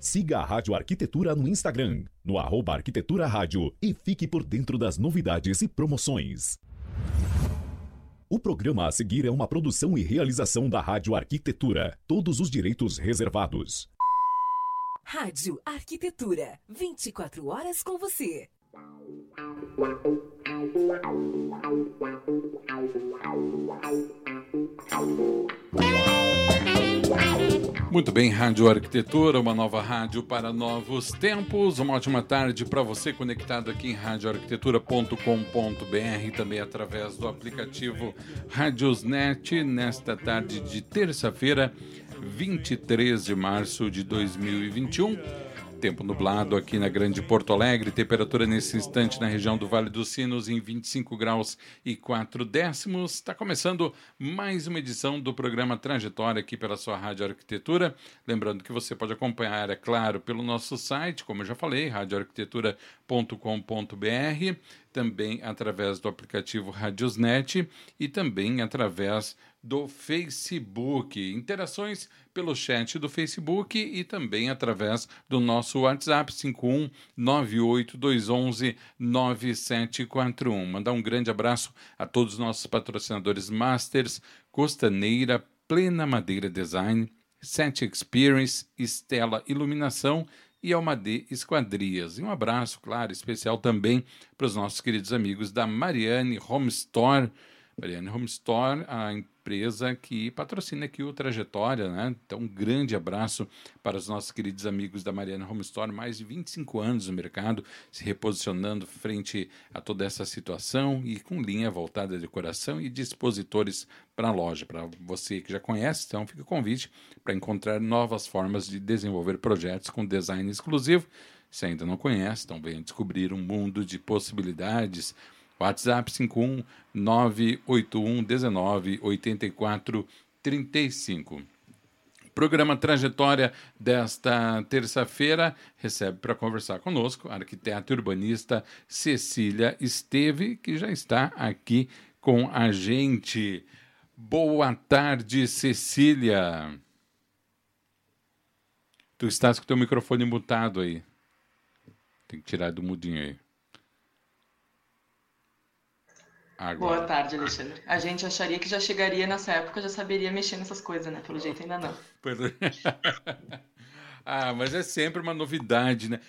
Siga a Rádio Arquitetura no Instagram, no arroba Arquitetura Rádio e fique por dentro das novidades e promoções. O programa a seguir é uma produção e realização da Rádio Arquitetura. Todos os direitos reservados. Rádio Arquitetura. 24 horas com você. Muito bem, Rádio Arquitetura, uma nova rádio para novos tempos. Uma ótima tarde para você conectado aqui em radioarquitetura.com.br, também através do aplicativo Radiosnet, nesta tarde de terça-feira, 23 de março de 2021. Tempo nublado aqui na Grande Porto Alegre, temperatura nesse instante na região do Vale dos Sinos em 25 graus e 4 décimos. Está começando mais uma edição do programa Trajetória aqui pela sua Rádio Arquitetura. Lembrando que você pode acompanhar, é claro, pelo nosso site, como eu já falei, radioarquitetura.com.br, também através do aplicativo Radiosnet e também através Facebook. Interações pelo chat do Facebook e também através do nosso WhatsApp 51 98211 9741. Mandar um grande abraço a todos os nossos patrocinadores Masters, Costaneira, Plena Madeira Design, Set Experience, Estela Iluminação e Almadê Esquadrias. E um abraço, claro, especial também para os nossos queridos amigos da Mariane Home Store. Mariane Home Store, a empresa que patrocina aqui o Trajetória, né? Então, um grande abraço para os nossos queridos amigos da Mariana Home Store, mais de 25 anos no mercado, se reposicionando frente a toda essa situação e com linha voltada de decoração e dispositores para a loja. Para você que já conhece, então fica o convite para encontrar novas formas de desenvolver projetos com design exclusivo. Se ainda não conhece, então venha descobrir um mundo de possibilidades WhatsApp 51 981 19 84 35. Programa Trajetória desta terça-feira recebe para conversar conosco a arquiteta urbanista Cecília Esteve, que já está aqui com a gente. Boa tarde, Cecília. Tu estás com teu microfone mutado aí. Tem que tirar do mudinho aí. Agora. Boa tarde, Alexandre. A gente acharia que já chegaria nessa época, já saberia mexer nessas coisas, né? Pelo jeito ainda não. ah, mas é sempre uma novidade, né?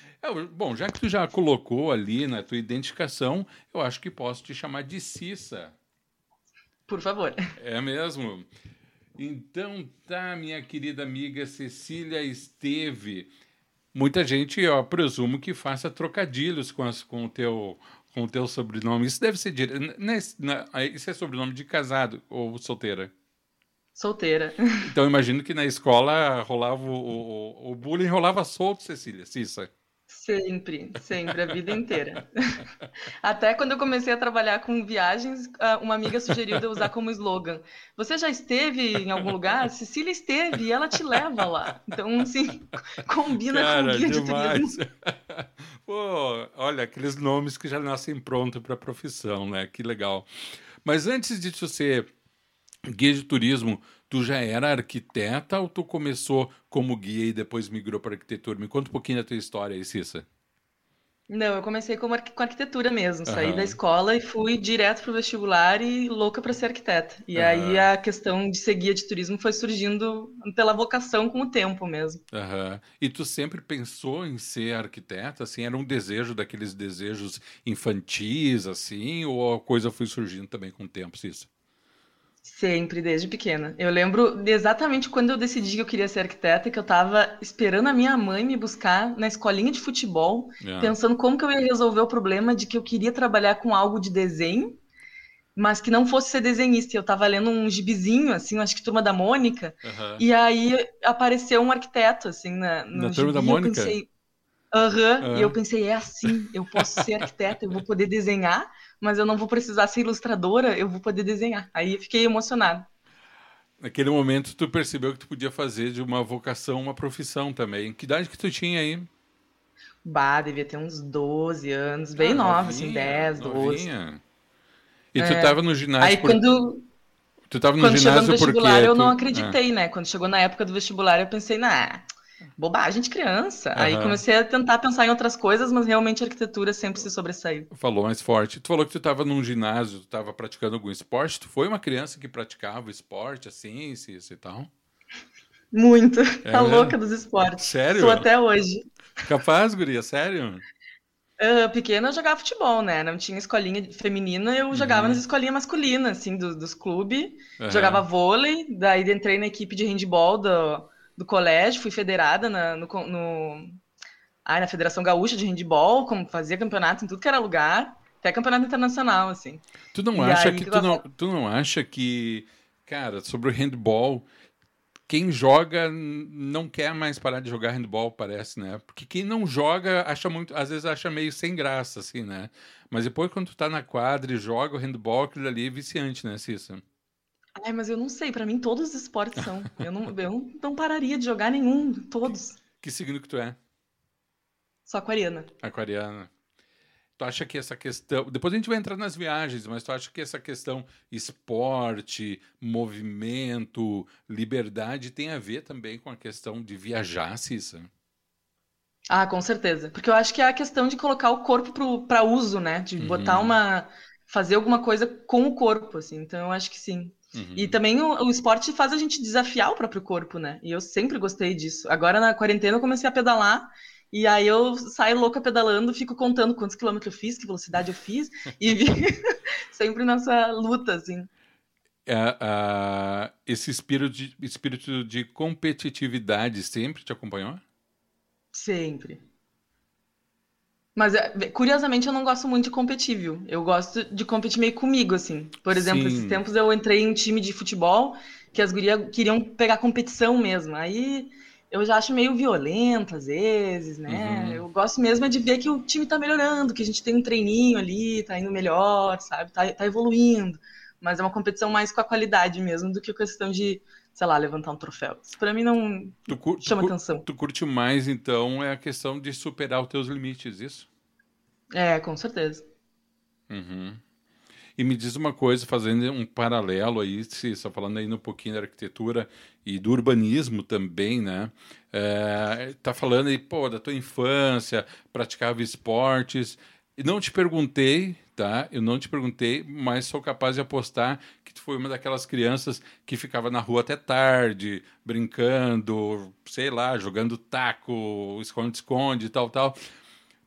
bom, já que tu já colocou ali na tua identificação, eu acho que posso te chamar de Cissa. Por favor. É mesmo? Então tá, minha querida amiga Cecília Esteve. Muita gente, eu presumo que faça trocadilhos com, as, com o teu com o teu sobrenome. Isso deve ser direto. Isso é sobrenome de casado ou solteira? Solteira. Então imagino que na escola rolava o, o, o bullying rolava solto, Cecília, Cissa. Sempre, sempre, a vida inteira. Até quando eu comecei a trabalhar com viagens, uma amiga sugeriu de eu usar como slogan: Você já esteve em algum lugar? Cecília esteve e ela te leva lá. Então, assim, combina Cara, com o guia demais. de turismo. Pô, olha, aqueles nomes que já nascem pronto para a profissão, né? Que legal. Mas antes de você ser guia de turismo, tu já era arquiteta ou tu começou como guia e depois migrou para arquitetura? Me conta um pouquinho da tua história aí, Cissa. Não, eu comecei como com arquitetura mesmo. Saí da escola e fui direto pro vestibular e louca para ser arquiteta. E aí a questão de ser guia de turismo foi surgindo pela vocação com o tempo mesmo. E tu sempre pensou em ser arquiteta? Assim, era um desejo daqueles desejos infantis, assim, ou a coisa foi surgindo também com o tempo, Cissa? Sempre, desde pequena. Eu lembro exatamente quando eu decidi que eu queria ser arquiteta, que eu estava esperando a minha mãe me buscar na escolinha de futebol, é. pensando como que eu ia resolver o problema de que eu queria trabalhar com algo de desenho, mas que não fosse ser desenhista. Eu estava lendo um gibizinho, assim, acho que Turma da Mônica, uhum. e aí apareceu um arquiteto, assim, na, no na Turma da Mônica? Eu pensei, Aham, uhum. e eu pensei, é assim, eu posso ser arquiteta, eu vou poder desenhar, mas eu não vou precisar ser ilustradora, eu vou poder desenhar. Aí fiquei emocionado. Naquele momento tu percebeu que tu podia fazer de uma vocação uma profissão também. Que idade que tu tinha aí? Bah, devia ter uns 12 anos, bem ah, nova, assim, 10, 12. Novinha. E tu é. tava no ginásio Aí por... quando Tu tava no quando ginásio chegou no vestibular, porque eu não acreditei, é. né? Quando chegou na época do vestibular, eu pensei, nah, bobagem de criança. Uhum. Aí comecei a tentar pensar em outras coisas, mas realmente a arquitetura sempre se sobressaiu. Falou mais forte. Tu falou que tu estava num ginásio, tu estava praticando algum esporte. Tu foi uma criança que praticava esporte, assim, ciência e tal? Muito. É tá louca dos esportes. Sério? Sou até hoje. Capaz, guria? Sério? Uh, pequena eu jogava futebol, né? Não tinha escolinha feminina, eu jogava uhum. nas escolinhas masculinas, assim, do, dos clubes. Uhum. Jogava vôlei, daí entrei na equipe de handball do, do colégio, fui federada na, no, no ai, na Federação Gaúcha de Handball, como fazia campeonato em tudo que era lugar, até campeonato internacional, assim. Tu não e acha aí, que, tu, não, tu não acha que, cara, sobre o handball quem joga não quer mais parar de jogar handball, parece, né? Porque quem não joga acha muito, às vezes acha meio sem graça, assim, né? Mas depois quando tu tá na quadra e joga o handball, aquilo ali é viciante, né, Cissa? Ai, mas eu não sei, para mim todos os esportes são. Eu não, eu não pararia de jogar nenhum, todos. Que signo que tu é? Sou aquariana. Aquariana. Tu acha que essa questão. Depois a gente vai entrar nas viagens, mas tu acha que essa questão esporte, movimento, liberdade tem a ver também com a questão de viajar, Cissa? Ah, com certeza. Porque eu acho que é a questão de colocar o corpo para uso, né? De uhum. botar uma. fazer alguma coisa com o corpo, assim. Então eu acho que sim. Uhum. E também o, o, esporte faz a gente desafiar o próprio corpo, né? E eu sempre gostei disso. Agora na quarentena eu comecei a pedalar e aí eu saio louca pedalando, fico contando quantos quilômetros eu fiz, que velocidade eu fiz, e sempre nessa luta, assim. Uh, esse espírito de, espírito de competitividade sempre te acompanhou? Sempre. Mas, é, curiosamente, eu não gosto muito de competir, viu? Eu gosto de competir meio comigo, assim. Por exemplo, Sim. esses tempos eu entrei em um time de futebol que as gurias queriam pegar competição mesmo. Aí eu já acho meio violento às vezes, né? Uhum. Eu gosto mesmo é de ver que o time tá melhorando, que a gente tem um treininho ali, tá indo melhor, sabe? Tá, tá evoluindo. Mas é uma competição mais com a qualidade mesmo do que a questão de, sei lá, levantar um troféu. Isso pra mim não chama tu, atenção. Tu curte mais, então, é a questão de superar os teus limites, isso? É, com certeza. Uhum. E me diz uma coisa, fazendo um paralelo aí, se está falando aí um pouquinho da arquitetura e do urbanismo também, né? É, tá falando aí, pô, da tua infância, praticava esportes. Não te perguntei, tá? Eu não te perguntei, mas sou capaz de apostar que tu foi uma daquelas crianças que ficava na rua até tarde, brincando, sei lá, jogando taco, esconde-esconde, tal, tal.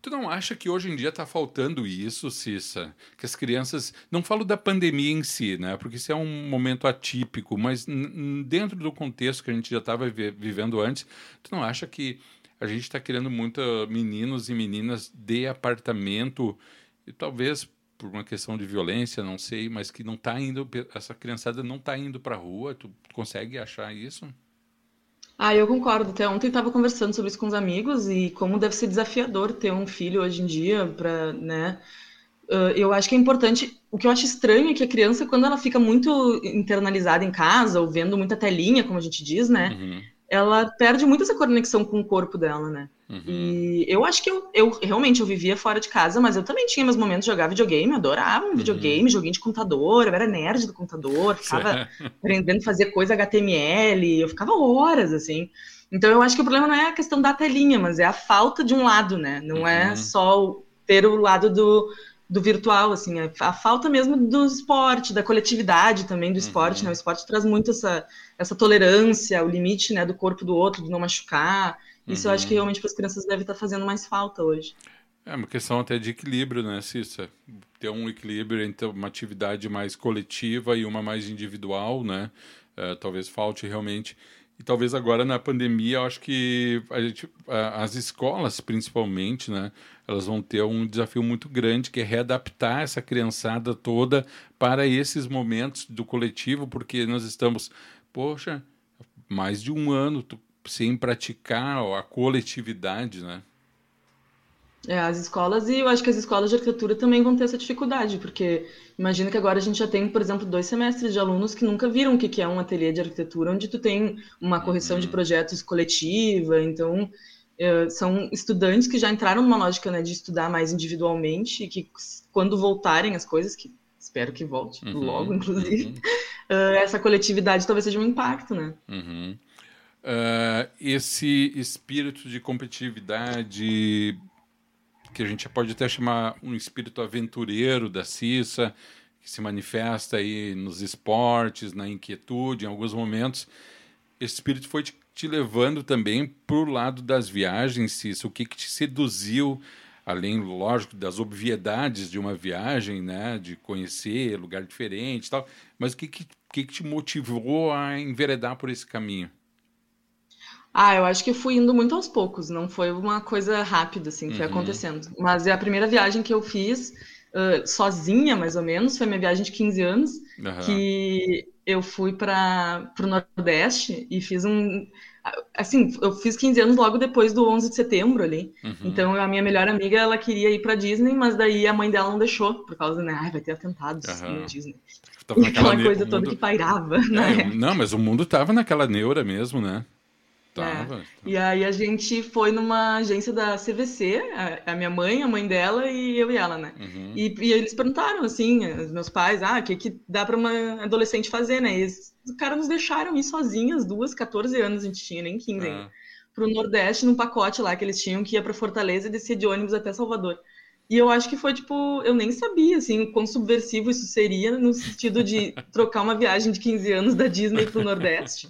Tu não acha que hoje em dia está faltando isso, Cissa? Que as crianças. Não falo da pandemia em si, né? Porque isso é um momento atípico, mas dentro do contexto que a gente já estava vivendo antes, tu não acha que a gente está criando muita meninos e meninas de apartamento, e talvez por uma questão de violência, não sei, mas que não está indo. Essa criançada não está indo para a rua. Tu consegue achar isso? Ah, eu concordo. Até ontem estava conversando sobre isso com os amigos e como deve ser desafiador ter um filho hoje em dia para, né? eu acho que é importante. O que eu acho estranho é que a criança, quando ela fica muito internalizada em casa, ou vendo muita telinha, como a gente diz, né? Uhum. Ela perde muito essa conexão com o corpo dela, né? Uhum. E eu acho que eu, eu realmente eu vivia fora de casa, mas eu também tinha meus momentos de jogar videogame, adorava um uhum. videogame, joguinho de computador, eu era nerd do computador, ficava aprendendo a fazer coisa HTML, eu ficava horas, assim. Então eu acho que o problema não é a questão da telinha, mas é a falta de um lado, né? Não é uhum. é só ter o lado do, do virtual, assim, a, a, falta mesmo do esporte, da coletividade também do esporte, uhum. né? O esporte traz muito essa, essa tolerância, o limite, né, do corpo do outro, de não machucar. Isso uhum. eu acho que uhum. realmente para as crianças deve estar fazendo mais falta hoje. É uma questão até de equilíbrio, né, Cissa? Ter um equilíbrio entre uma atividade mais coletiva e uma mais individual, né? É, talvez falte realmente. E talvez agora na pandemia, eu acho que a gente, as escolas, principalmente, né, elas vão ter um desafio muito grande, que é readaptar essa criançada toda para esses momentos do coletivo, porque nós estamos, poxa, mais de um ano sem praticar a coletividade, né? É, as escolas, e eu acho que as escolas de arquitetura também vão ter essa dificuldade, porque imagina que agora a gente já tem, por exemplo, dois semestres de alunos que nunca viram o que é um ateliê de arquitetura, onde tu tem uma correção uhum. de projetos coletiva, então é, são estudantes que já entraram numa lógica né, de estudar mais individualmente, e que quando voltarem as coisas, que espero que volte uhum. logo, inclusive, uhum. uh, essa coletividade talvez seja um impacto, né? Uhum. uh, esse espírito de competitividade que a gente pode até chamar um espírito aventureiro da Cissa, que se manifesta aí nos esportes, na inquietude, em alguns momentos. Esse espírito foi te, te levando também para o lado das viagens, Cissa. O que, que te seduziu, além, lógico, das obviedades de uma viagem, né? De conhecer lugar diferente e tal. Mas o que, que, que, que te motivou a enveredar por esse caminho? Ah, eu acho que fui indo muito aos poucos, não foi uma coisa rápida, assim, que foi uhum. acontecendo. Mas é a primeira viagem que eu fiz, uh, sozinha, mais ou menos, foi minha viagem de 15 anos, uhum. que eu fui para o Nordeste e fiz um. Assim, eu fiz 15 anos logo depois do 11 de setembro ali. Uhum. Então, a minha melhor amiga, ela queria ir para Disney, mas daí a mãe dela não deixou, por causa, né? Ai, vai ter atentados uhum. na Disney. Aquela coisa toda mundo... que pairava, né? É, não, mas o mundo tava naquela neura mesmo, né? Tava, é. E aí a gente foi numa agência da CVC, a, a, minha mãe, a mãe dela e eu e ela, né? Uhum. E, e, eles perguntaram, assim, os meus pais, ah, o que, que dá para uma adolescente fazer, né? E eles, os caras nos deixaram ir sozinhas, duas, 14 anos a gente tinha, nem 15 ainda. Ah. Pro Nordeste, num pacote lá que eles tinham, que ia para Fortaleza e descia de ônibus até Salvador. E eu acho que foi, tipo, eu nem sabia, assim, o quão subversivo isso seria, no sentido de trocar uma viagem de 15 anos da Disney pro Nordeste.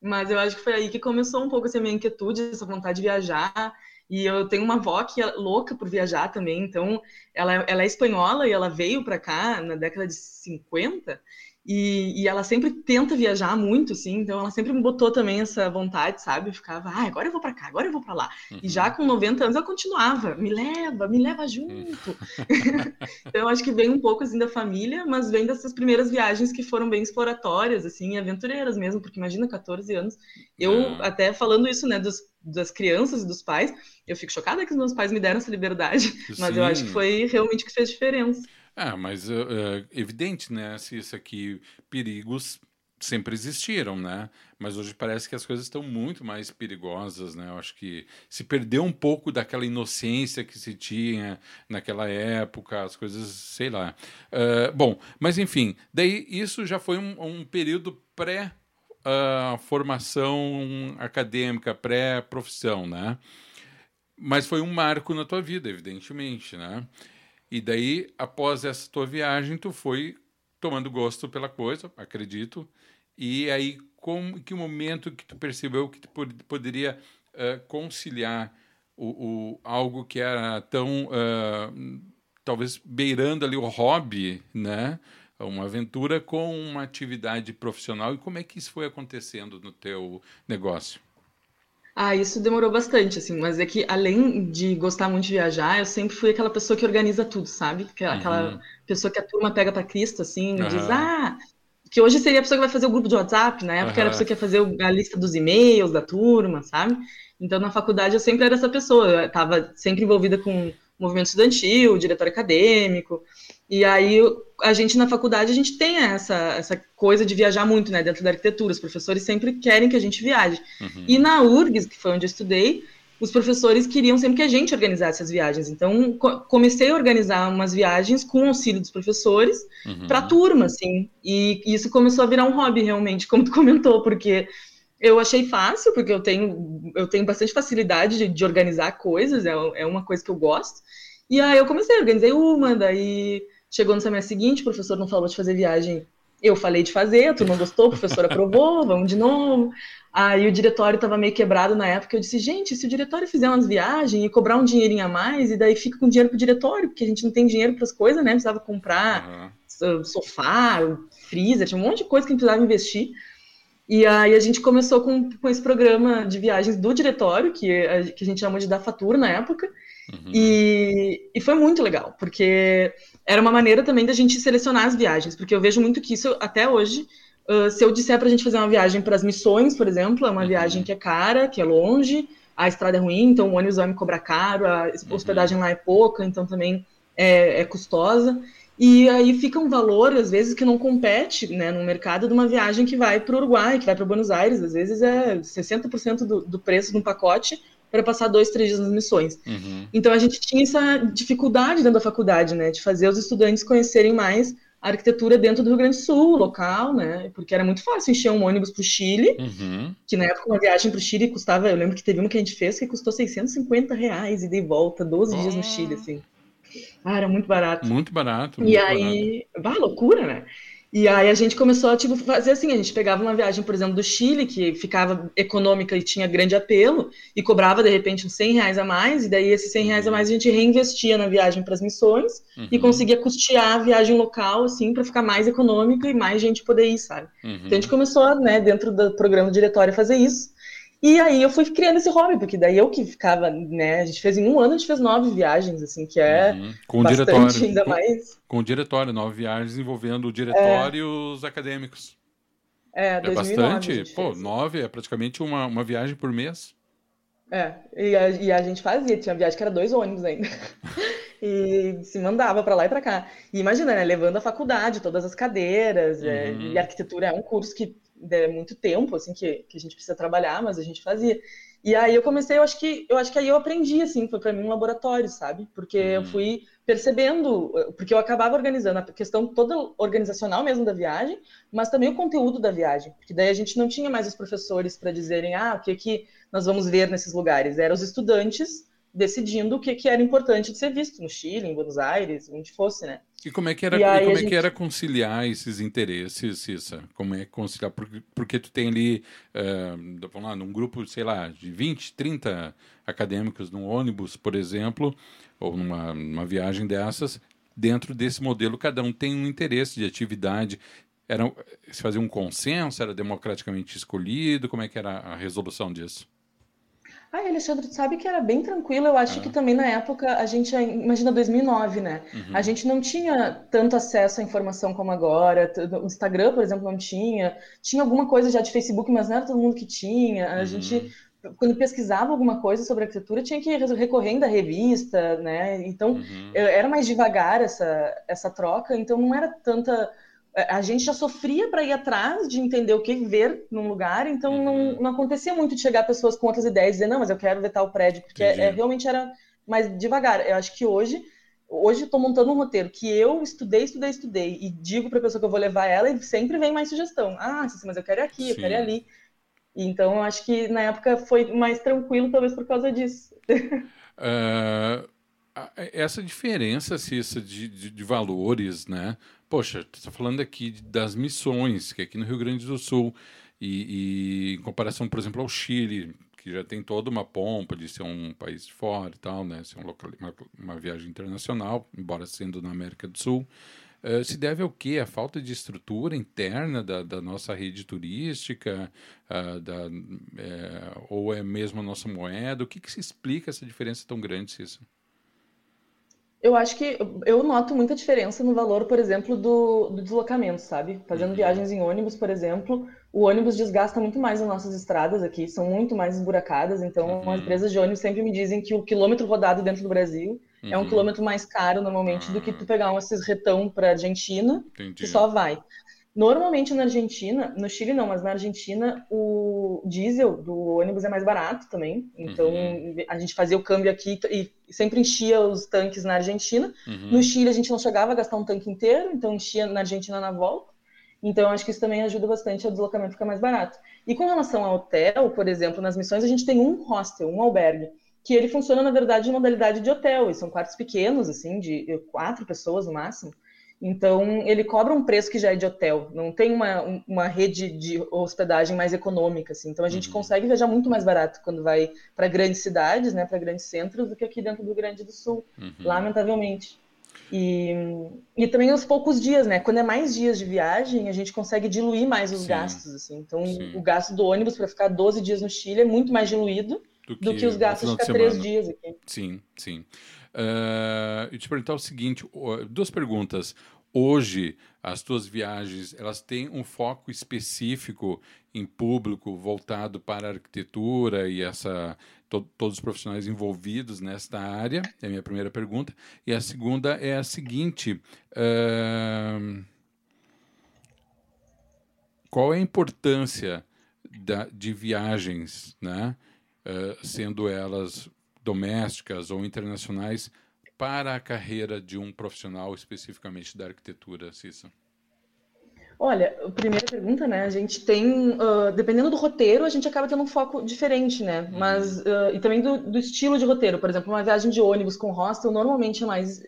Mas eu acho que foi aí que começou um pouco essa minha inquietude, essa vontade de viajar. E eu tenho uma avó que é louca por viajar também, então ela, ela é espanhola e ela veio para cá na década de 50 e, e, ela sempre tenta viajar muito, assim, então ela sempre me botou também essa vontade, sabe? Eu ficava, ah, agora eu vou para cá, agora eu vou para lá. Uhum. E já uhum. com 90 anos eu continuava, me leva, me leva junto. Uhum. então eu acho que vem um pouco assim da família, mas vem dessas primeiras viagens que foram bem exploratórias, assim, aventureiras mesmo, porque imagina 14 anos. Eu, uhum. até falando isso, né, dos, das crianças e dos pais, eu fico chocada que os meus pais me deram essa liberdade, mas eu acho que foi realmente que fez diferença. Ah, mas é uh, evidente, né, se isso aqui, perigos sempre existiram, né? Mas hoje parece que as coisas estão muito mais perigosas, né? Eu acho que se perdeu um pouco daquela inocência que se tinha naquela época, as coisas, sei lá. Uh, bom, mas enfim, daí isso já foi um, um período pré uh, formação acadêmica, pré profissão, né? Mas foi um marco na tua vida, evidentemente, né? E daí, após essa tua viagem, tu foi tomando gosto pela coisa, acredito. E aí, como que momento que tu percebeu que tu poderia uh, conciliar o, o, algo que era tão uh, talvez beirando ali o hobby, né? Uma aventura com uma atividade profissional e como é que isso foi acontecendo no teu negócio? Ah, isso demorou bastante, assim, mas é que além de gostar muito de viajar, eu sempre fui aquela pessoa que organiza tudo, sabe? Aquela, uhum. aquela pessoa que a turma pega para Cristo, assim, uhum. diz, ah, que hoje seria a pessoa que vai fazer o grupo de WhatsApp, na época uhum. era a pessoa que ia fazer a lista dos e-mails da turma, sabe? Então na faculdade eu sempre era essa pessoa, eu estava sempre envolvida com movimento estudantil, diretor acadêmico, e aí a gente na faculdade a gente tem essa, essa coisa de viajar muito, né, dentro da arquitetura. Os professores sempre querem que a gente viaje. Uhum. E na URGS, que foi onde eu estudei, os professores queriam sempre que a gente organizasse as viagens. Então, co comecei a organizar umas viagens com auxílio dos professores uhum. para a turma, assim. E isso começou a virar um hobby, realmente, como tu comentou, porque eu achei fácil, porque eu tenho, eu tenho bastante facilidade de, de organizar coisas, é, é uma coisa que eu gosto. E aí eu comecei, organizei uma, daí Chegou no semestre seguinte, o professor não falou de fazer viagem. Eu falei de fazer, a turma gostou, o professor aprovou, vamos de novo. Aí o diretório estava meio quebrado na época. Eu disse, gente, se o diretório fizer umas viagens e cobrar um dinheirinho a mais, e daí fica com dinheiro pro diretório, porque a gente não tem dinheiro para as coisas, né? Precisava comprar uhum. sofá, freezer, tinha um monte de coisa que a gente precisava investir. E aí a gente começou com, com esse programa de viagens do diretório, que a, que a gente chamou de da fatura na época. Uhum. E, e foi muito legal, porque era uma maneira também da gente selecionar as viagens, porque eu vejo muito que isso até hoje. Uh, se eu disser para a gente fazer uma viagem para as missões, por exemplo, é uma uhum. viagem que é cara, que é longe, a estrada é ruim, então o ônibus vai me cobrar caro, a uhum. hospedagem uhum. lá é pouca, então também é, é, custosa. E aí fica um valor, às vezes, que não compete né, no mercado de uma viagem que vai para o Uruguai, que vai para Buenos Aires, às vezes é 60% do, do preço de um pacote para passar dois, três dias nas missões. Uhum. Então a gente tinha essa dificuldade dentro da faculdade, né, de fazer os estudantes conhecerem mais arquitetura dentro do Rio Grande do Sul, local, né? Porque era muito fácil encher um ônibus para o Chile, uhum. que na época uma viagem para o Chile custava, eu lembro que teve uma que a gente fez que custou 650 reais e de volta, 12 oh. dias no Chile, assim. Ah, era muito barato. Muito barato. Muito e aí, barato. bah, loucura, né? E aí a gente começou a tipo, fazer assim, a gente pegava uma viagem, por exemplo, do Chile, que ficava econômica e tinha grande apelo, e cobrava, de repente, uns 100 reais a mais, e daí esses 100 reais a mais a gente reinvestia na viagem para as missões, uhum. e conseguia custear a viagem local, assim, para ficar mais econômica e mais gente poder ir, sabe? Uhum. Então a gente começou, né, dentro do programa diretório a fazer isso, e aí eu fui criando esse hobby, porque daí eu que ficava, né? A gente fez em um ano, a gente fez nove viagens, assim, que é uhum. com bastante, diretório, ainda com, mais. Com o diretório, nove viagens envolvendo o diretório é. os acadêmicos. É, 2009, é bastante. Pô, nove é praticamente uma, uma viagem por mês. É, e a, e a gente fazia, tinha viagem que era dois ônibus ainda. e se mandava para lá e para cá. E imagina, né, levando a faculdade, todas as cadeiras, é, uhum. é, e arquitetura é um curso que é muito tempo assim que, que a gente precisa trabalhar, mas a gente fazia. E aí eu comecei, eu acho que eu acho que aí eu aprendi assim, foi para mim um laboratório, sabe? Porque uhum. eu fui percebendo, porque eu acabava organizando a questão toda organizacional mesmo da viagem, mas também o conteúdo da viagem, porque daí a gente não tinha mais os professores para dizerem, ah, o que que nós vamos ver nesses lugares, eram os estudantes decidindo o que, que era importante de ser visto no Chile, em Buenos Aires, onde fosse, né? E como é que era, e como é gente... que era conciliar esses interesses, Cissa? Como é conciliar? Porque, porque tu tem ali, uh, vamos lá, num grupo, sei lá, de 20, 30 acadêmicos num ônibus, por exemplo, ou numa, numa viagem dessas, dentro desse modelo, cada um tem um interesse de atividade. Era, se fazia um consenso, era democraticamente escolhido? Como é que era a resolução disso? Ah, Alexandre, tu sabe que era bem tranquilo. Eu acho ah. que também na época, a gente, imagina 2009, né? Uhum. A gente não tinha tanto acesso à informação como agora. O Instagram, por exemplo, não tinha. Tinha alguma coisa já de Facebook, mas não era todo mundo que tinha. A uhum. gente, quando pesquisava alguma coisa sobre arquitetura, tinha que recorrer da revista, né? Então, uhum. era mais devagar essa, essa troca. Então, não era tanta a gente já sofria para ir atrás de entender o que ver num lugar, então não, uhum. não acontecia muito de chegar pessoas com outras ideias e dizer, não, mas eu quero ver tal prédio, porque é, é, realmente era mais devagar. Eu acho que hoje, hoje estou montando um roteiro que eu estudei, estudei, estudei, e digo para a pessoa que eu vou levar ela e sempre vem mais sugestão. Ah, mas eu quero ir aqui, Sim. eu quero ir ali. Então, eu acho que na época foi mais tranquilo, talvez por causa disso. Uh, essa diferença, Cissa, de, de, de valores, né? Poxa, está falando aqui das missões, que é aqui no Rio Grande do Sul, e, e, em comparação, por exemplo, ao Chile, que já tem toda uma pompa de ser um país fora e tal, né? Ser um local, uma, uma viagem internacional, embora sendo na América do Sul. Uh, se deve ao quê? A falta de estrutura interna da, da nossa rede turística, uh, da, é, ou é mesmo a nossa moeda? O que, que se explica essa diferença tão grande, Cícero? Eu acho que eu noto muita diferença no valor, por exemplo, do, do deslocamento, sabe? Fazendo uhum. viagens em ônibus, por exemplo, o ônibus desgasta muito mais as nossas estradas aqui, são muito mais esburacadas, então uhum. as empresas de ônibus sempre me dizem que o quilômetro rodado dentro do Brasil uhum. é um uhum. quilômetro mais caro normalmente do que tu pegar um esses retão para Argentina, Entendi. que só vai. Normalmente na Argentina, no Chile não, mas na Argentina o diesel do ônibus é mais barato também. Então uhum. a gente fazia o câmbio aqui e sempre enchia os tanques na Argentina. Uhum. No Chile a gente não chegava a gastar um tanque inteiro, então enchia na Argentina na volta. Então acho que isso também ajuda bastante o deslocamento ficar mais barato. E com relação ao hotel, por exemplo, nas missões a gente tem um hostel, um albergue, que ele funciona na verdade em modalidade de hotel, e são quartos pequenos assim, de quatro pessoas no máximo. Então, ele cobra um preço que já é de hotel, não tem uma, uma rede de hospedagem mais econômica. Assim. Então, a gente uhum. consegue viajar muito mais barato quando vai para grandes cidades, né, para grandes centros, do que aqui dentro do Rio Grande do Sul, uhum. lamentavelmente. E, e também os poucos dias, né? Quando é mais dias de viagem, a gente consegue diluir mais os Sim. gastos. Assim. Então, Sim. o gasto do ônibus para ficar 12 dias no Chile é muito mais diluído do que, do que os gastos de ficar três dias aqui. Sim, sim. Uh, eu te perguntar o seguinte, duas perguntas. Hoje, as tuas viagens, elas têm um foco específico em público voltado para a arquitetura e essa to, todos os profissionais envolvidos nesta área? É a minha primeira pergunta. E a segunda é a seguinte: uh, qual é a importância da, de viagens, né? Uh, sendo elas domésticas ou internacionais, para a carreira de um profissional especificamente da arquitetura, Cissa? Olha, a primeira pergunta, né? A gente tem, uh, dependendo do roteiro, a gente acaba tendo um foco diferente, né? Uhum. Mas, uh, e também do, do, estilo de roteiro. Por exemplo, uma viagem de ônibus com hostel normalmente é mais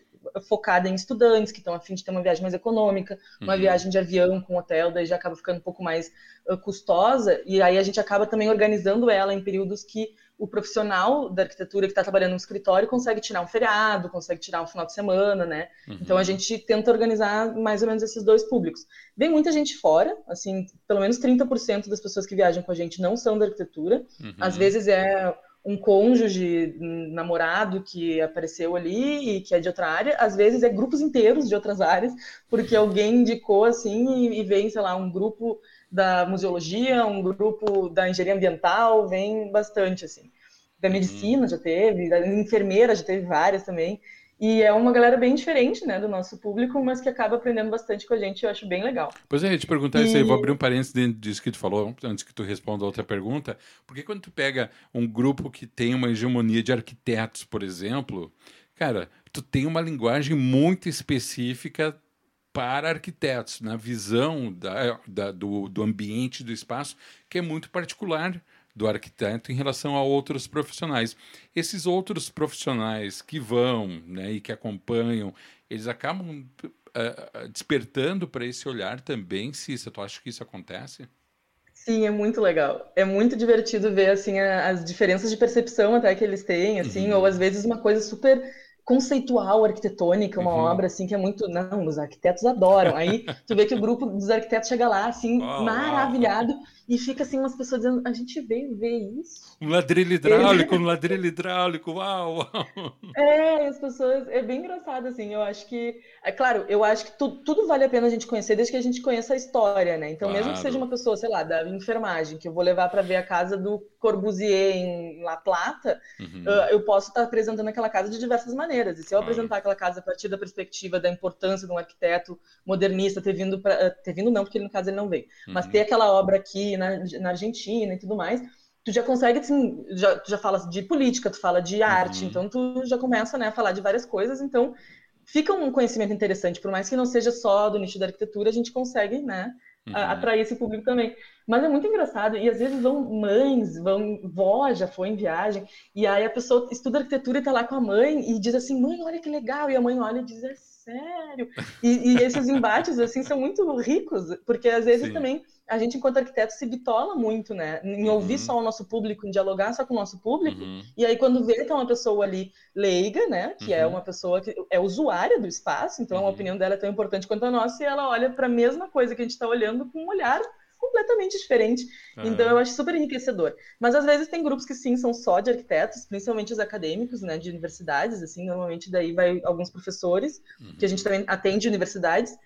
focada em estudantes que estão a fim de ter uma viagem mais econômica, uma uhum. viagem de avião com hotel, daí já acaba ficando um pouco mais uh, custosa, e aí a gente acaba também organizando ela em períodos que o profissional da arquitetura que está trabalhando no escritório consegue tirar um feriado, consegue tirar um final de semana, né? Uhum. Então a gente tenta organizar mais ou menos esses dois públicos. Vem muita gente fora, assim, pelo menos 30% das pessoas que viajam com a gente não são da arquitetura. Uhum. Às vezes é um cônjuge, um namorado que apareceu ali e que é de outra área, às vezes é grupos inteiros de outras áreas, porque alguém indicou assim e, e vem, sei lá, um grupo da museologia, um grupo da engenharia ambiental, vem bastante, assim. Da uhum. medicina já teve, da enfermeira já teve várias também. E é uma galera bem diferente, né, do nosso público, mas que acaba aprendendo bastante com a gente, eu acho bem legal. Pois é, te perguntar e... isso aí, vou abrir um parênteses dentro disso que tu falou, antes que tu responda a outra pergunta, porque quando tu pega um grupo que tem uma hegemonia de arquitetos, por exemplo, cara, tu tem uma linguagem muito específica para arquitetos, na visão da, da, do, do ambiente do espaço, que é muito particular do arquiteto em relação a outros profissionais. Esses outros profissionais que vão né, e que acompanham, eles acabam uh, despertando para esse olhar também, Cissa, tu acha que isso acontece? Sim, é muito legal. É muito divertido ver assim as diferenças de percepção até que eles têm, assim, uhum. ou às vezes uma coisa super conceitual arquitetônica, uma uhum. obra assim que é muito. Não, os arquitetos adoram. Aí tu vê que o grupo dos arquitetos chega lá, assim, oh, maravilhado, e fica assim umas pessoas dizendo: a gente veio ver isso. Um ladrilho hidráulico, um ladrilho hidráulico, uau! uau. É, as pessoas. É bem engraçado, assim. Eu acho que. É claro, eu acho que tu, tudo vale a pena a gente conhecer desde que a gente conheça a história, né? Então, claro. mesmo que seja uma pessoa, sei lá, da enfermagem, que eu vou levar para ver a casa do Corbusier em La Plata, uhum. eu posso estar apresentando aquela casa de diversas maneiras. E se eu claro. apresentar aquela casa a partir da perspectiva da importância de um arquiteto modernista ter vindo, pra, ter vindo não, porque no caso ele não veio, uhum. mas ter aquela obra aqui na, na Argentina e tudo mais, tu já consegue, assim, já, tu já fala de política, tu fala de arte, uhum. então tu já começa, né, a falar de várias coisas, então fica um conhecimento interessante, por mais que não seja só do nicho da arquitetura, a gente consegue, né, uhum. atrair esse público também. Mas é muito engraçado, e às vezes vão mães, vão, vó já foi em viagem, e aí a pessoa estuda arquitetura e tá lá com a mãe e diz assim, mãe, olha que legal, e a mãe olha e diz, é sério? E, e esses embates, assim, são muito ricos, porque às vezes Sim. também a gente, enquanto arquiteto, se bitola muito, né? Em ouvir uhum. só o nosso público, em dialogar só com o nosso público. Uhum. E aí, quando vê que é uma pessoa ali leiga, né? Que é uhum. é uma pessoa que é usuária do espaço, então a uhum. opinião dela é tão importante quanto a nossa, e ela olha para a mesma coisa que a gente está olhando com um olhar completamente diferente. Então eu acho super enriquecedor. Mas às vezes tem grupos que sim são só de arquitetos, principalmente os acadêmicos, né, de universidades, assim, normalmente daí vai alguns professores, uhum. que a gente também atende universidades,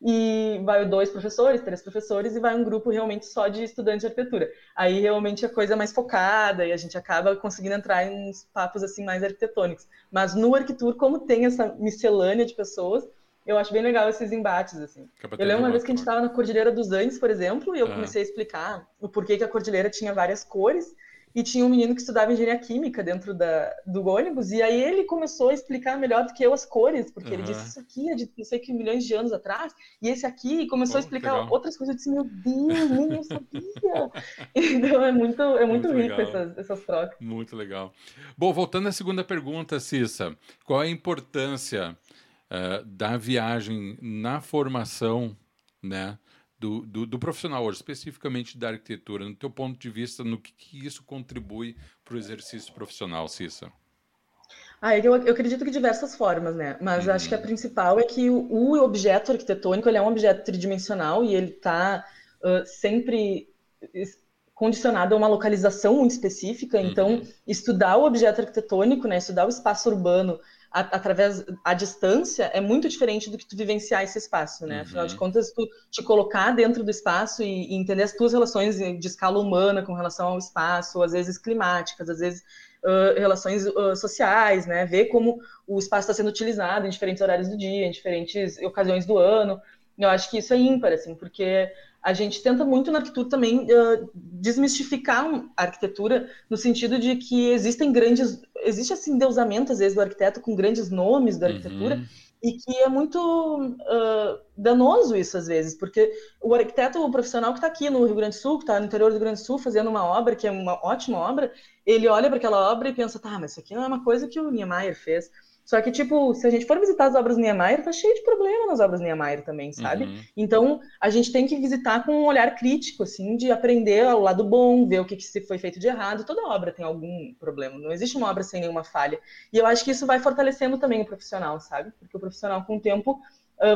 e vai dois professores, três professores, e vai um grupo realmente só de estudantes de arquitetura. Aí realmente a coisa é mais focada e a gente acaba conseguindo entrar em uns papos assim mais arquitetônicos. Mas no Arquitur, como tem essa miscelânea de pessoas, eu acho bem legal esses embates, assim. Eu lembro uma vez que a gente estava na Cordilheira dos Andes, por exemplo, e eu comecei a explicar o porquê que a cordilheira tinha várias cores, e tinha um menino que estudava engenharia química dentro da, do ônibus, e aí ele começou a explicar melhor do que eu as cores, porque uhum. ele disse isso aqui é de não sei que milhões de anos atrás, e esse aqui, e começou a explicar legal. outras coisas, eu disse, meu Deus, nem eu sabia. então é muito, é muito, muito rico essas, essas trocas. Muito legal. Bom, voltando à segunda pergunta, Cissa, qual é a importância uh, da viagem na formação, né, do, do, do, profissional hoje, especificamente da arquitetura, no teu ponto de vista, no que, que isso contribui para o exercício profissional, Cissa? Ah, eu, eu acredito que diversas formas, né? Mas uhum. acho que a principal é que o, o, objeto arquitetônico ele é um objeto tridimensional e ele está uh, sempre condicionado a uma localização muito específica. Então, uhum. estudar o objeto arquitetônico, né, estudar o espaço urbano a, através à distância é muito diferente do que tu vivenciar esse espaço, né? Uhum. Afinal de contas, tu te colocar dentro do espaço e, e, entender as tuas relações de escala humana com relação ao espaço, às vezes climáticas, às vezes uh, relações uh, sociais, né? Ver como o espaço está sendo utilizado em diferentes horários do dia, em diferentes ocasiões do ano. Eu acho que isso é ímpar, assim, porque a gente tenta muito na arquitetura também uh, desmistificar a arquitetura no sentido de que existem grandes, existe assim endeusamento às vezes do arquiteto com grandes nomes da arquitetura uhum. e que é muito uh, danoso isso às vezes, porque o arquiteto, o profissional que está aqui no Rio Grande do Sul, que está no interior do Rio Grande do Sul fazendo uma obra que é uma ótima obra, ele olha para aquela obra e pensa, tá, mas isso aqui não é uma coisa que o Niemeyer fez. Só que, tipo, se a gente for visitar as obras Niemeyer, tá cheio de problema nas obras Niemeyer também, sabe? Uhum. Então, a gente tem que visitar com um olhar crítico, assim, de aprender o lado bom, ver o que, que se foi feito de errado. Toda obra tem algum problema, não existe uma obra sem nenhuma falha. E eu acho que isso vai fortalecendo também o profissional, sabe? Porque o profissional, com o tempo,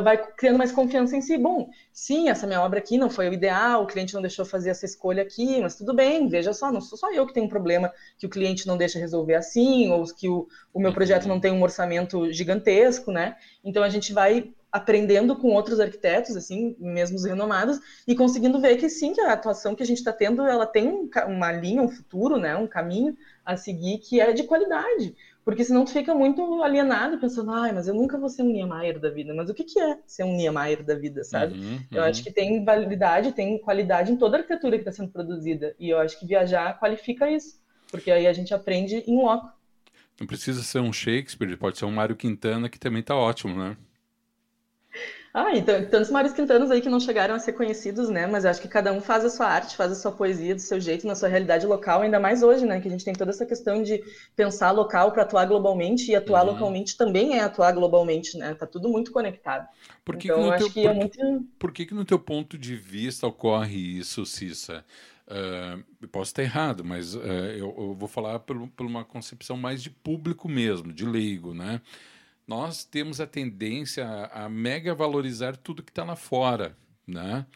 vai criando mais confiança em si. Bom, sim, essa minha obra aqui não foi o ideal, o cliente não deixou fazer essa escolha aqui, mas tudo bem, veja só, não sou só eu que tenho um problema que o cliente não deixa resolver assim, ou que o, o meu projeto não tem um orçamento gigantesco, né? Então a gente vai aprendendo com outros arquitetos, assim, mesmo os renomados, e conseguindo ver que sim, que a atuação que a gente está tendo, ela tem um, uma linha, um futuro, né, um caminho a seguir que é de qualidade. Porque senão tu fica muito alienado, pensando, ai, mas eu nunca vou ser um Niemeyer da vida. Mas o que, que é ser um Niemeyer da vida, sabe? Uhum, uhum. Eu acho que tem validade, tem qualidade em toda a arquitetura que está sendo produzida. E eu acho que viajar qualifica isso. Porque aí a gente aprende em loco. Não precisa ser um Shakespeare, pode ser um Mário Quintana, que também está ótimo, né? Ah, então, tantos Mários Quintanos aí que não chegaram a ser conhecidos, né? Mas acho que cada um faz a sua arte, faz a sua poesia do seu jeito, na sua realidade local, ainda mais hoje, né? Que a gente tem toda essa questão de pensar local para atuar globalmente, e atuar uhum. localmente também é atuar globalmente, né? Tá tudo muito conectado. Por que então, que acho teu, que é por, é muito... Por que, que no teu ponto de vista ocorre isso, Cissa? Uh, posso estar errado, mas uh, eu, eu, vou falar por, por uma concepção mais de público mesmo, de leigo, né? Nós temos a tendência a, mega valorizar tudo que está lá fora, né?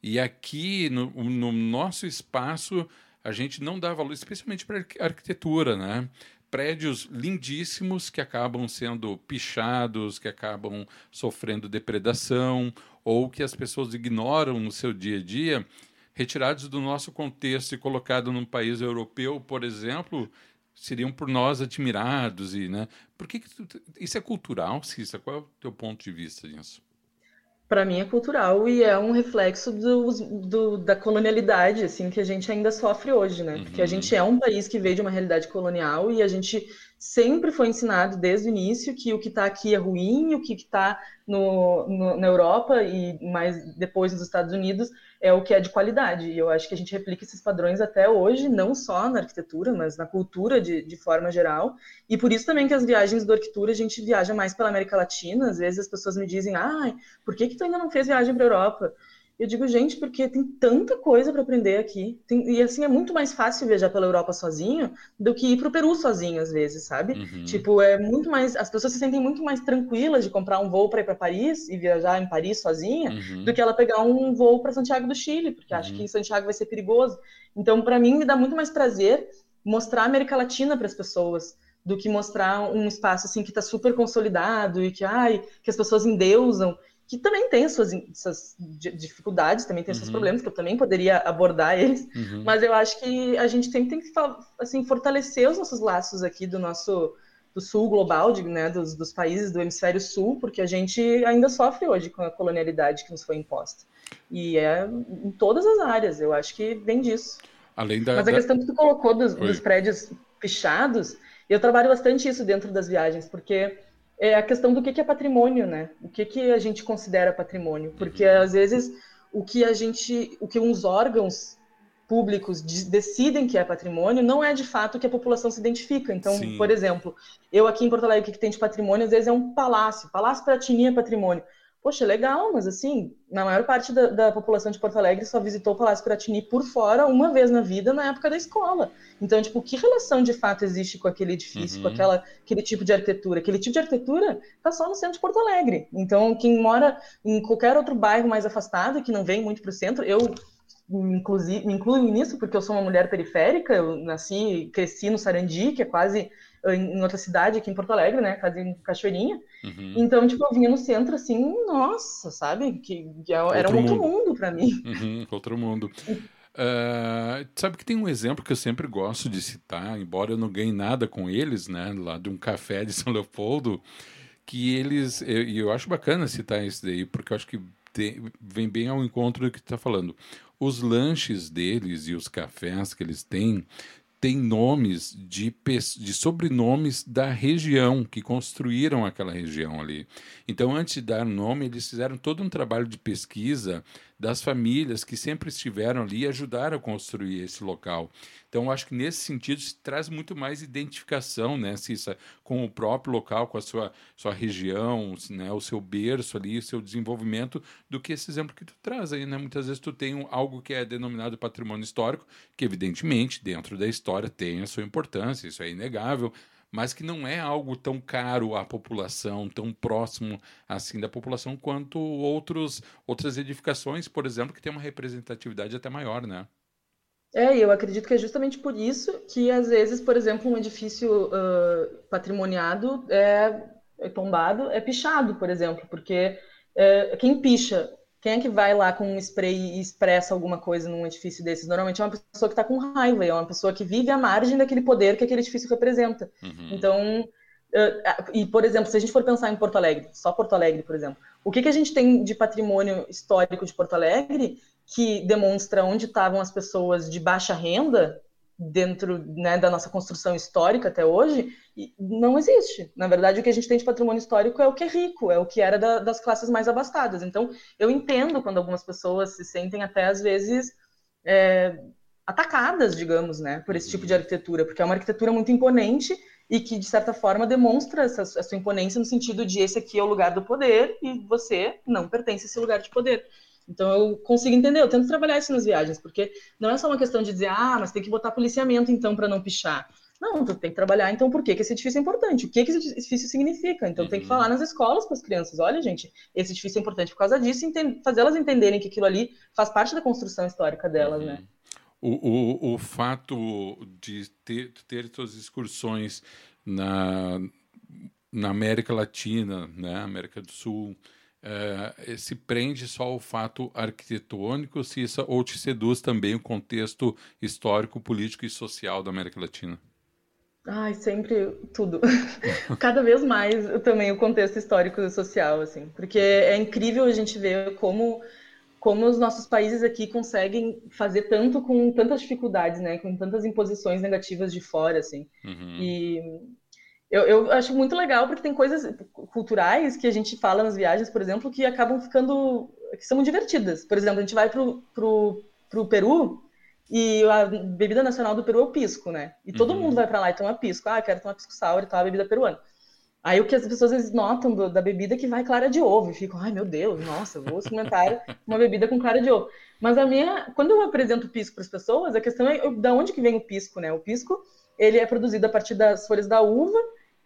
E aqui no, no, nosso espaço a gente não dá valor, especialmente para arquitetura, né? Prédios lindíssimos que acabam sendo pichados, que acabam sofrendo depredação ou que as pessoas ignoram no seu dia a dia, retirados do nosso contexto e colocados num país europeu, por exemplo, seriam por nós admirados e, né? Por que, que tu, isso é cultural, Cissa? Qual é o teu ponto de vista nisso? Para mim é cultural e é um reflexo do, do, da colonialidade, assim, que a gente ainda sofre hoje, né? Uhum. Porque a uhum. gente é um país que veio de uma realidade colonial e a gente sempre foi ensinado desde o início que o que está aqui é ruim, o que está na Europa e mais depois nos Estados Unidos é o que é de qualidade. E eu acho que a gente replica esses padrões até hoje, não só na arquitetura, mas na cultura de, de forma geral. E por isso também que as viagens do arquitetura a gente viaja mais pela América Latina. Às vezes as pessoas me dizem, ah, por que, que tu ainda não fez viagem para a Europa? Eu digo, gente, porque tem tanta coisa para aprender aqui. Tem, e assim, é muito mais fácil viajar pela Europa sozinho do que ir para o Peru sozinho, às vezes, sabe? Uhum. Tipo, é muito mais. As pessoas se sentem muito mais tranquilas de comprar um voo para ir para Paris e viajar em Paris sozinha uhum. do que ela pegar um voo para Santiago do Chile, porque uhum. acha que em Santiago vai ser perigoso. Então, para mim, me dá muito mais prazer mostrar a América Latina para as pessoas do que mostrar um espaço assim que está super consolidado e que ai que as pessoas endeusam que também tem suas, suas dificuldades, também tem uhum. seus problemas, que eu também poderia abordar eles, uhum. mas eu acho que a gente tem, tem que assim, fortalecer os nossos laços aqui do nosso do sul global, de, né, dos, dos, países do hemisfério sul, porque a gente ainda sofre hoje com a colonialidade que nos foi imposta. E é em todas as áreas, eu acho que vem disso. Além da, mas a questão que tu colocou dos, dos prédios pichados, eu trabalho bastante isso dentro das viagens, porque é a questão do que, que é patrimônio, né? O que, que a gente considera patrimônio? Porque uhum. às vezes o que a gente, o que uns órgãos públicos decidem que é patrimônio, não é de fato o que a população se identifica. Então, Sim. por exemplo, eu aqui em Porto Alegre, o que tem de patrimônio, às vezes é um palácio. Palácio Pratini é patrimônio. Poxa, legal, mas assim, na maior parte da, da, população de Porto Alegre só visitou o Palácio Piratini por fora uma vez na vida, na época da escola. Então, tipo, que relação de fato existe com aquele edifício, uhum. com aquela, aquele tipo de arquitetura? Aquele tipo de arquitetura está só no centro de Porto Alegre. Então, quem mora em qualquer outro bairro mais afastado, que não vem muito para o centro, eu inclusive, me incluo nisso porque eu sou uma mulher periférica, eu nasci, cresci no Sarandi, que é quase em outra cidade aqui em Porto Alegre, né? Quase em Cachoeirinha. Uhum. Então, tipo, eu vinha no centro assim, nossa, sabe? Que, que é, era outro um outro mundo, mundo para mim. Uhum, outro mundo. Uh, sabe que tem um exemplo que eu sempre gosto de citar, embora eu não ganhe nada com eles, né? Lá de um café de São Leopoldo, que eles. E eu, eu, acho bacana citar isso daí, porque eu acho que tem, vem bem ao encontro do que tu está falando. Os lanches deles e os cafés que eles têm têm nomes de, de sobrenomes da região, que construíram aquela região ali. Então, antes de dar nome, eles fizeram todo um trabalho de pesquisa das famílias que sempre estiveram ali e ajudaram a construir esse local. Então, acho que nesse sentido se traz muito mais identificação, né, Cissa, com o próprio local, com a sua, sua região, né, o seu berço ali, o seu desenvolvimento, do que esse exemplo que tu traz aí, né? Muitas vezes tu tem algo que é denominado patrimônio histórico, que evidentemente dentro da história tem a sua importância, isso é inegável, mas que não é algo tão caro à população, tão próximo assim da população quanto outros, outras edificações, por exemplo, que tem uma representatividade até maior, né? É, eu acredito que é justamente por isso que, às vezes, por exemplo, um edifício uh, patrimoniado é, é, tombado, é pichado, por exemplo, porque é, quem picha quem é que vai lá com um spray e expressa alguma coisa num edifício desses? Normalmente é uma pessoa que está com raiva, é uma pessoa que vive à margem daquele poder que aquele edifício representa. Uhum. Então, uh, e por exemplo, se a gente for pensar em Porto Alegre, só Porto Alegre, por exemplo, o que, que a gente tem de patrimônio histórico de Porto Alegre que demonstra onde estavam as pessoas de baixa renda dentro né, da nossa construção histórica até hoje, não existe. Na verdade, o que a gente tem de patrimônio histórico é o que é rico, é o que era da, das classes mais abastadas. Então, eu entendo quando algumas pessoas se sentem até às vezes é, atacadas, digamos, né, por esse tipo de arquitetura, porque é uma arquitetura muito imponente e que, de certa forma, demonstra essa, essa sua imponência no sentido de esse aqui é o lugar do poder e você não pertence a esse lugar de poder. Então eu consigo entender, eu tento trabalhar isso nas viagens, porque não é só uma questão de dizer, ah, mas tem que botar policiamento então para não pichar. Não, tu tem que trabalhar, então, por que, esse edifício é importante? O que, que esse edifício significa? Então, uhum. tem que uhum. falar nas escolas para as crianças: olha, gente, esse edifício é importante por causa disso, fazer elas entenderem que aquilo ali faz parte da construção histórica delas, uhum. né? O, o, o fato de ter, ter suas excursões na, na América Latina, né, América do Sul, é, se prende só ao fato arquitetônico se isso, ou te seduz também o contexto histórico, político e social da América Latina? Ai, sempre tudo. Cada vez mais também o contexto histórico e social, assim, porque é incrível a gente ver como como os nossos países aqui conseguem fazer tanto com tantas dificuldades, né, com tantas imposições negativas de fora, assim. Uhum. E eu, eu, acho muito legal porque tem coisas culturais que a gente fala nas viagens, por exemplo, que acabam ficando. que são divertidas. Por exemplo, a gente vai pro, pro, pro Peru e a bebida nacional do Peru é o pisco, né? E todo uhum. mundo vai para lá e toma pisco. Ah, quero tomar pisco sour e tal, a bebida peruana. Aí o que as pessoas às vezes notam do, da bebida é que vai clara de ovo. E ficam, ai meu Deus, nossa, vou experimentar uma bebida com clara de ovo. Mas a minha, quando eu apresento o pisco para as pessoas, a questão é da onde que vem o pisco, né? O pisco, ele é produzido a partir das folhas da uva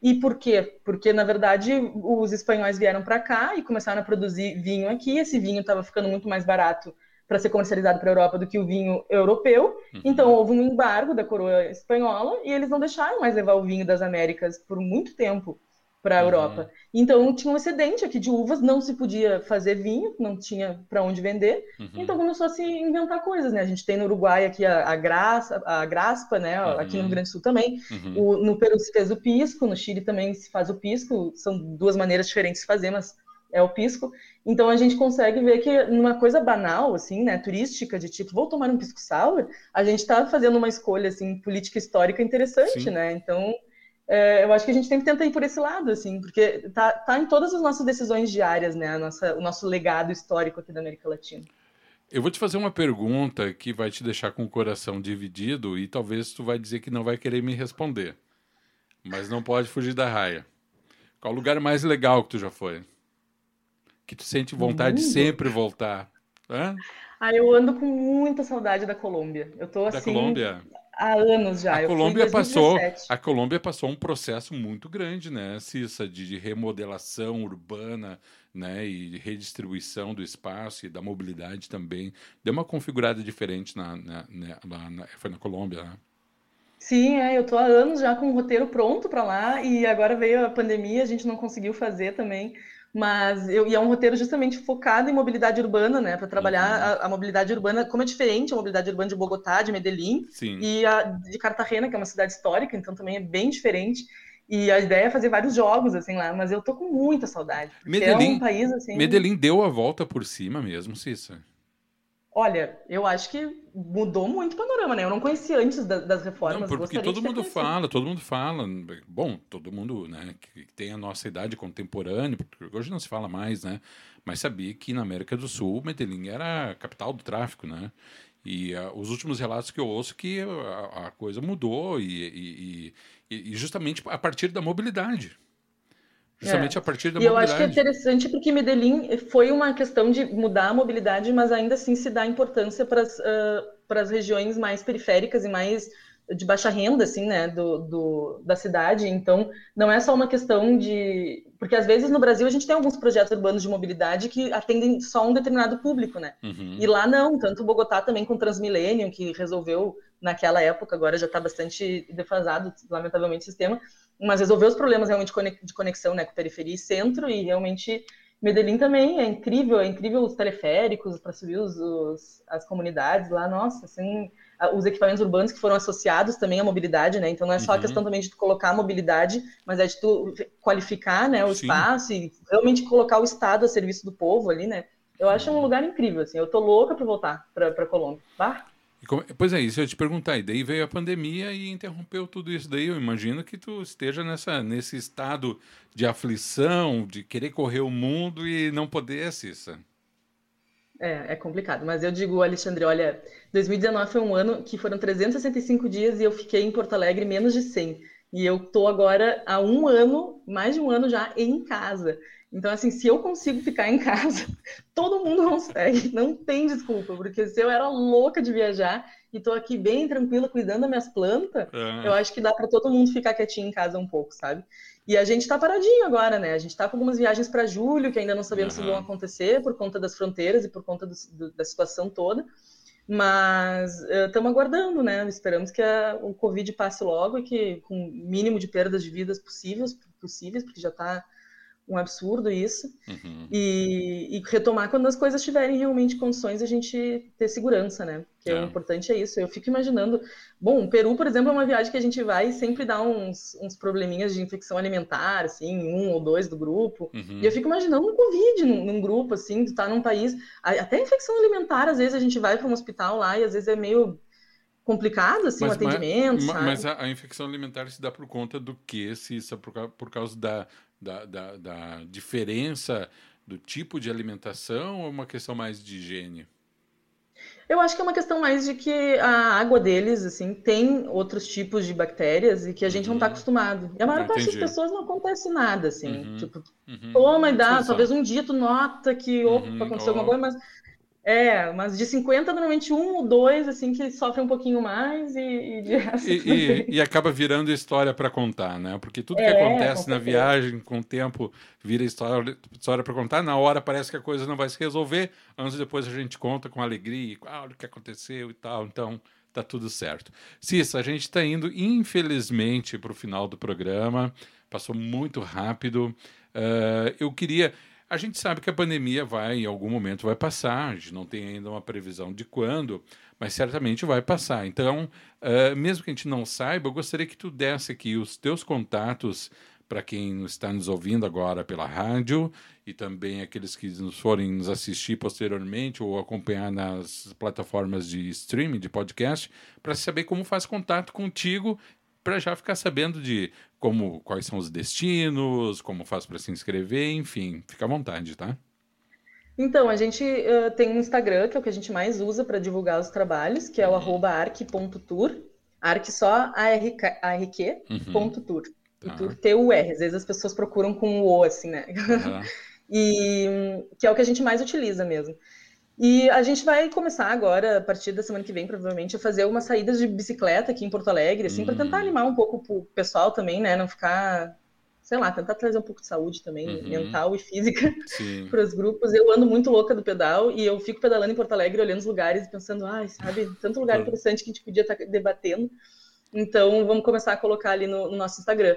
e por quê? Porque, na verdade, os espanhóis vieram para cá e começaram a produzir vinho aqui. Esse vinho estava ficando muito mais barato para ser comercializado para a Europa do que o vinho europeu. Uhum. Então, houve um embargo da coroa espanhola e eles não deixaram mais levar o vinho das Américas por muito tempo para a uhum. Europa. Então tinha um excedente aqui de uvas, não se podia fazer vinho, não tinha para onde vender. Uhum. Então começou a se inventar coisas, né? A gente tem no Uruguai aqui a, a graça, a graspa, né? Uhum. Aqui no Rio Grande do Sul também. Uhum. O, no Peru se fez o pisco, no Chile também se faz o pisco. São duas maneiras diferentes de fazer, mas é o pisco. Então a gente consegue ver que numa coisa banal, assim, né, turística, de tipo, vou tomar um pisco sour, a gente está fazendo uma escolha assim política histórica interessante, Sim. né? Então é, eu acho que a gente sempre tenta ir por esse lado, assim, porque tá, tá em todas as nossas decisões diárias, né? Nossa, o nosso legado histórico aqui da América Latina. Eu vou te fazer uma pergunta que vai te deixar com o coração dividido e talvez tu vai dizer que não vai querer me responder. Mas não pode fugir da raia. Qual o lugar mais legal que tu já foi? Que tu sente vontade de sempre voltar? Hã? Ah, eu ando com muita saudade da Colômbia. Eu tô assim. Da Colômbia? Há anos já. A Colômbia passou, a Colômbia passou um processo muito grande, né, Cissa, de, remodelação urbana, né, e redistribuição do espaço e da mobilidade também. Deu uma configurada diferente na, na, na, na foi na Colômbia, né? Sim, é, eu tô há anos já com o roteiro pronto para lá e agora veio a pandemia, a gente não conseguiu fazer também. Mas eu, e é um roteiro justamente focado em mobilidade urbana, né? Para trabalhar uhum. a, a, mobilidade urbana, como é diferente a mobilidade urbana de Bogotá, de Medellín Sim. e a de Cartagena, que é uma cidade histórica, então também é bem diferente. E a ideia é fazer vários jogos, assim, lá, mas eu tô com muita saudade. Medellín, é um país, assim... Medellín deu a volta por cima mesmo, Cissa. Olha, eu acho que mudou muito o panorama, né? Eu não conhecia antes da, das reformas. Não, porque todo mundo conhecido. fala, todo mundo fala. Bom, todo mundo, né, que tem a nossa idade contemporânea, porque hoje não se fala mais, né? Mas sabia que na América do Sul, Medellín era a capital do tráfico, né? E uh, os últimos relatos que eu ouço que a, a coisa mudou e, e, e, justamente a partir da mobilidade. Justamente é. a partir da e mobilidade. Eu acho que é interessante porque Medellín foi uma questão de mudar a mobilidade, mas ainda assim se dá importância para as uh, regiões mais periféricas e mais de baixa renda, assim, né, do, do, da cidade. Então, não é só uma questão de... Porque, às vezes, no Brasil, a gente tem alguns projetos urbanos de mobilidade que atendem só um determinado público, né? Uhum. E lá não, tanto Bogotá também com Transmillennium, que resolveu, naquela época, agora já está bastante defasado, lamentavelmente, o sistema, mas resolveu os problemas realmente de conexão, né, com periferia e centro, e realmente... Medellín também é incrível, é incrível os teleféricos para subir os, os, as comunidades lá, nossa, assim, os equipamentos urbanos que foram associados também à mobilidade, né? Então não é só uhum. a questão também de tu colocar a mobilidade, mas é de tu qualificar, né, o Sim. espaço e realmente colocar o Estado a serviço do povo ali, né? Eu acho um lugar incrível, assim. Eu tô louca para voltar para Colômbia. Bah. Como, pois é, isso eu ia te perguntar. E daí veio a pandemia e interrompeu tudo isso. Daí eu imagino que tu esteja nessa, nesse estado de aflição, de querer correr o mundo e não poder, Cissa. É, é complicado. Mas eu digo, Alexandre, olha, 2019 foi um ano que foram 365 dias e eu fiquei em Porto Alegre menos de 100. E eu tô agora há um ano, mais de um ano já, em casa. Então, assim, se eu consigo ficar em casa, todo mundo consegue. Não tem desculpa, porque se eu era louca de viajar e tô aqui bem tranquila cuidando das minhas plantas, é. eu acho que dá para todo mundo ficar quietinho em casa um pouco, sabe? E a gente está paradinho agora, né? A gente está com algumas viagens para julho que ainda não sabemos uhum. se vão acontecer por conta das fronteiras e por conta do, do, da situação toda. Mas estamos uh, aguardando, né? Esperamos que a, o Covid passe logo e que com o mínimo de perdas de vidas possíveis, possíveis porque já está um absurdo isso, uhum. e, e, retomar quando as coisas tiverem realmente condições a gente ter segurança, né? Que é. o importante é isso. Eu fico imaginando, bom, o Peru, por exemplo, é uma viagem que a gente vai e sempre dá uns, uns probleminhas de infecção alimentar, assim, um ou dois do grupo, uhum. e eu fico imaginando um Covid num, num, grupo, assim, tu tá num país, até infecção alimentar, às vezes a gente vai para um hospital lá e às vezes é meio complicado, assim, mas, o atendimento, mas, mas a, a, infecção alimentar se dá por conta do que? Se isso é por, por causa da da, da, da diferença do tipo de alimentação ou é uma questão mais de higiene? Eu acho que é uma questão mais de que a água deles, assim, tem outros tipos de bactérias e que a gente tá uhum. não está acostumado. E a maior parte das pessoas não acontece nada, assim. Uhum. Tipo, uhum. toma e dá. Talvez um dia tu nota que, opa, uhum. aconteceu alguma coisa, mas é, mas de 50, normalmente um ou dois, assim, que sofrem um pouquinho mais e, e de resto. E, e, e acaba virando história para contar, né? Porque tudo que é, acontece na viagem, com o tempo, vira história, história para contar. Na hora parece que a coisa não vai se resolver, anos depois a gente conta com alegria, ah, o que aconteceu e tal. Então, tá tudo certo. Cissa, a gente está indo, infelizmente, para o final do programa. Passou muito rápido. Uh, eu queria. A gente sabe que a pandemia vai, em algum momento, vai passar, a gente não tem ainda uma previsão de quando, mas certamente vai passar. Então, uh, mesmo que a gente não saiba, eu gostaria que tu desse aqui os teus contatos para quem está nos ouvindo agora pela rádio e também aqueles que nos forem nos assistir posteriormente ou acompanhar nas plataformas de streaming, de podcast, para saber como faz contato contigo para já ficar sabendo de como quais são os destinos, como faz para se inscrever, enfim, fica à vontade, tá? Então, a gente uh, tem um Instagram, que é o que a gente mais usa para divulgar os trabalhos, que é o uhum. arc.tour, arc só arq, uhum. ponto tour. Tá. tour T-U-R, às vezes as pessoas procuram com o O, assim, né? Uhum. e que é o que a gente mais utiliza mesmo. E a gente vai começar agora, a partir da semana que vem, provavelmente, a fazer algumas saídas de bicicleta aqui em Porto Alegre, assim, para tentar hum. animar um pouco o pessoal também, né? Não ficar, sei lá, tentar trazer um pouco de saúde também, uhum. mental e física para os grupos. Eu ando muito louca do pedal e eu fico pedalando em Porto Alegre, olhando os lugares e pensando, ai, sabe, tanto lugar interessante que a gente podia estar tá debatendo. Então, vamos começar a colocar ali no, no nosso Instagram.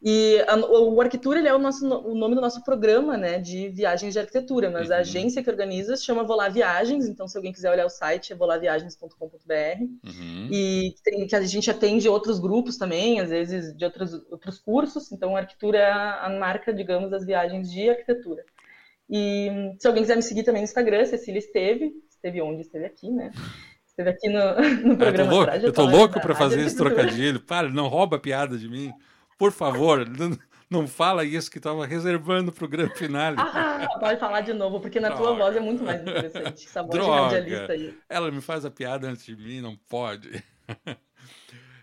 E a, o Arquitetura ele é o, nosso, o nome do nosso programa né, de viagens de arquitetura, mas uhum. a agência que organiza se chama Volar Viagens, então se alguém quiser olhar o site é volarviagens.com.br. Uhum. E tem, que a gente atende outros grupos também, às vezes de outros, outros cursos, então a Arquitetura é a, a marca, digamos, das viagens de arquitetura. E se alguém quiser me seguir também no Instagram, Cecília Esteve, esteve onde? Esteve aqui, né? Esteve aqui no, no programa. eu tô louco, eu tô louco para fazer esse trocadilho. Para, não rouba a piada de mim. Por favor, não, fala isso que estava reservando para o grande final. Ah, pode falar de novo, porque na Droga. tua voz é muito mais interessante. Essa voz Droga. de aí. Ela me faz a piada antes de mim, não pode.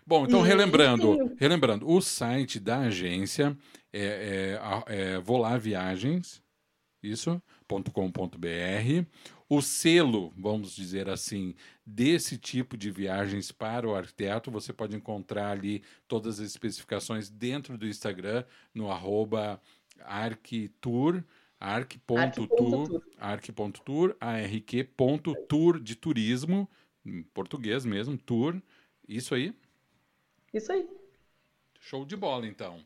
Bom, então relembrando, relembrando, o site da agência é, é, é Volar Viagens, isso, .com.br. O selo, vamos dizer assim, desse tipo de viagens para o arquiteto, você pode encontrar ali todas as especificações dentro do Instagram, no arroba arquitour, arc.tour, arc.tour, arq.tour de turismo, em português mesmo, tour, isso aí? Isso aí. Show de bola, então.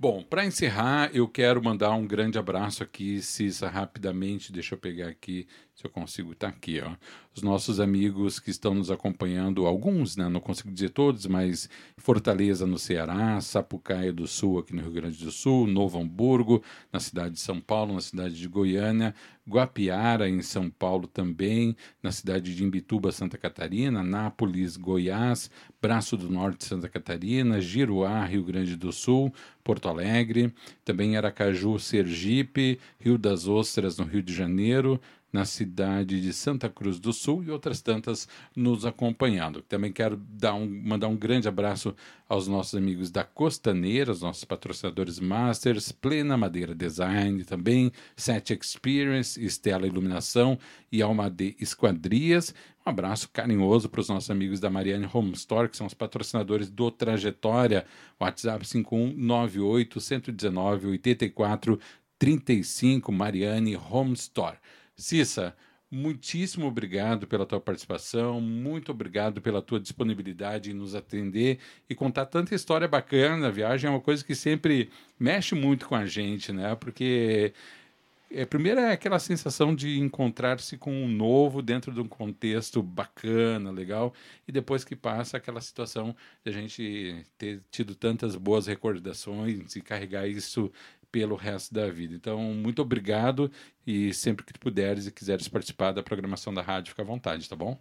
Bom, para encerrar, eu quero mandar um grande abraço aqui, Cissa, rapidamente. Deixa eu pegar aqui, se eu consigo. Tá aqui, ó. Os nossos amigos que estão nos acompanhando, alguns, né? Não consigo dizer todos, mas Fortaleza no Ceará, Sapucaia do Sul, aqui no Rio Grande do Sul, Novo Hamburgo, na cidade de São Paulo, na cidade de Goiânia, Guapiara, em São Paulo também, na cidade de Imbituba, Santa Catarina, Nápoles, Goiás, Braço do Norte, Santa Catarina, Giruá, Rio Grande do Sul, Porto Alegre, também Aracaju, Sergipe, Rio das Ostras, no Rio de Janeiro, na cidade de Santa Cruz do Sul e outras tantas nos acompanhando. Também quero dar um, mandar um grande abraço aos nossos amigos da Costaneira, os nossos patrocinadores Masters, Plena Madeira Design, também Set Experience, Estela Iluminação e Almade Esquadrias. Um abraço carinhoso para os nossos amigos da Mariane Home Store, que são os patrocinadores do Trajetória. WhatsApp 5198 119 84 35 Mariane Home Store. Cissa, muitíssimo obrigado pela tua participação, muito obrigado pela tua disponibilidade em nos atender e contar tanta história bacana. A viagem é uma coisa que sempre mexe muito com a gente, né? Porque é, primeiro é aquela sensação de encontrar-se com um novo dentro de um contexto bacana, legal, e depois que passa aquela situação de a gente ter tido tantas boas recordações e carregar isso pelo resto da vida. Então, muito obrigado e sempre que puderes e quiseres participar da programação da rádio, fica à vontade, tá bom?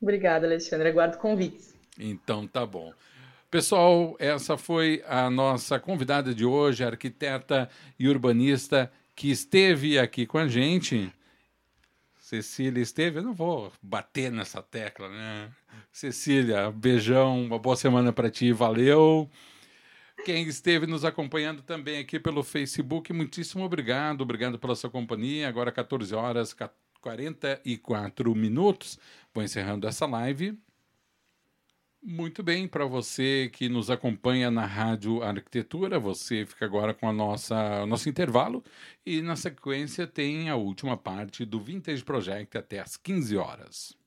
Obrigada, Alexandre. Aguardo convites. Então, tá bom. Pessoal, essa foi a nossa convidada de hoje, arquiteta e urbanista que esteve aqui com a gente. Cecília esteve, eu não vou bater nessa tecla, né? Cecília, beijão, uma boa semana para ti, valeu. Quem esteve nos acompanhando também aqui pelo Facebook, muitíssimo obrigado. Obrigado pela sua companhia. Agora 14 horas 44 minutos. Vou encerrando essa live. Muito bem, para você que nos acompanha na Rádio Arquitetura, você fica agora com a nossa nosso intervalo e na sequência tem a última parte do Vintage Project até às 15 horas.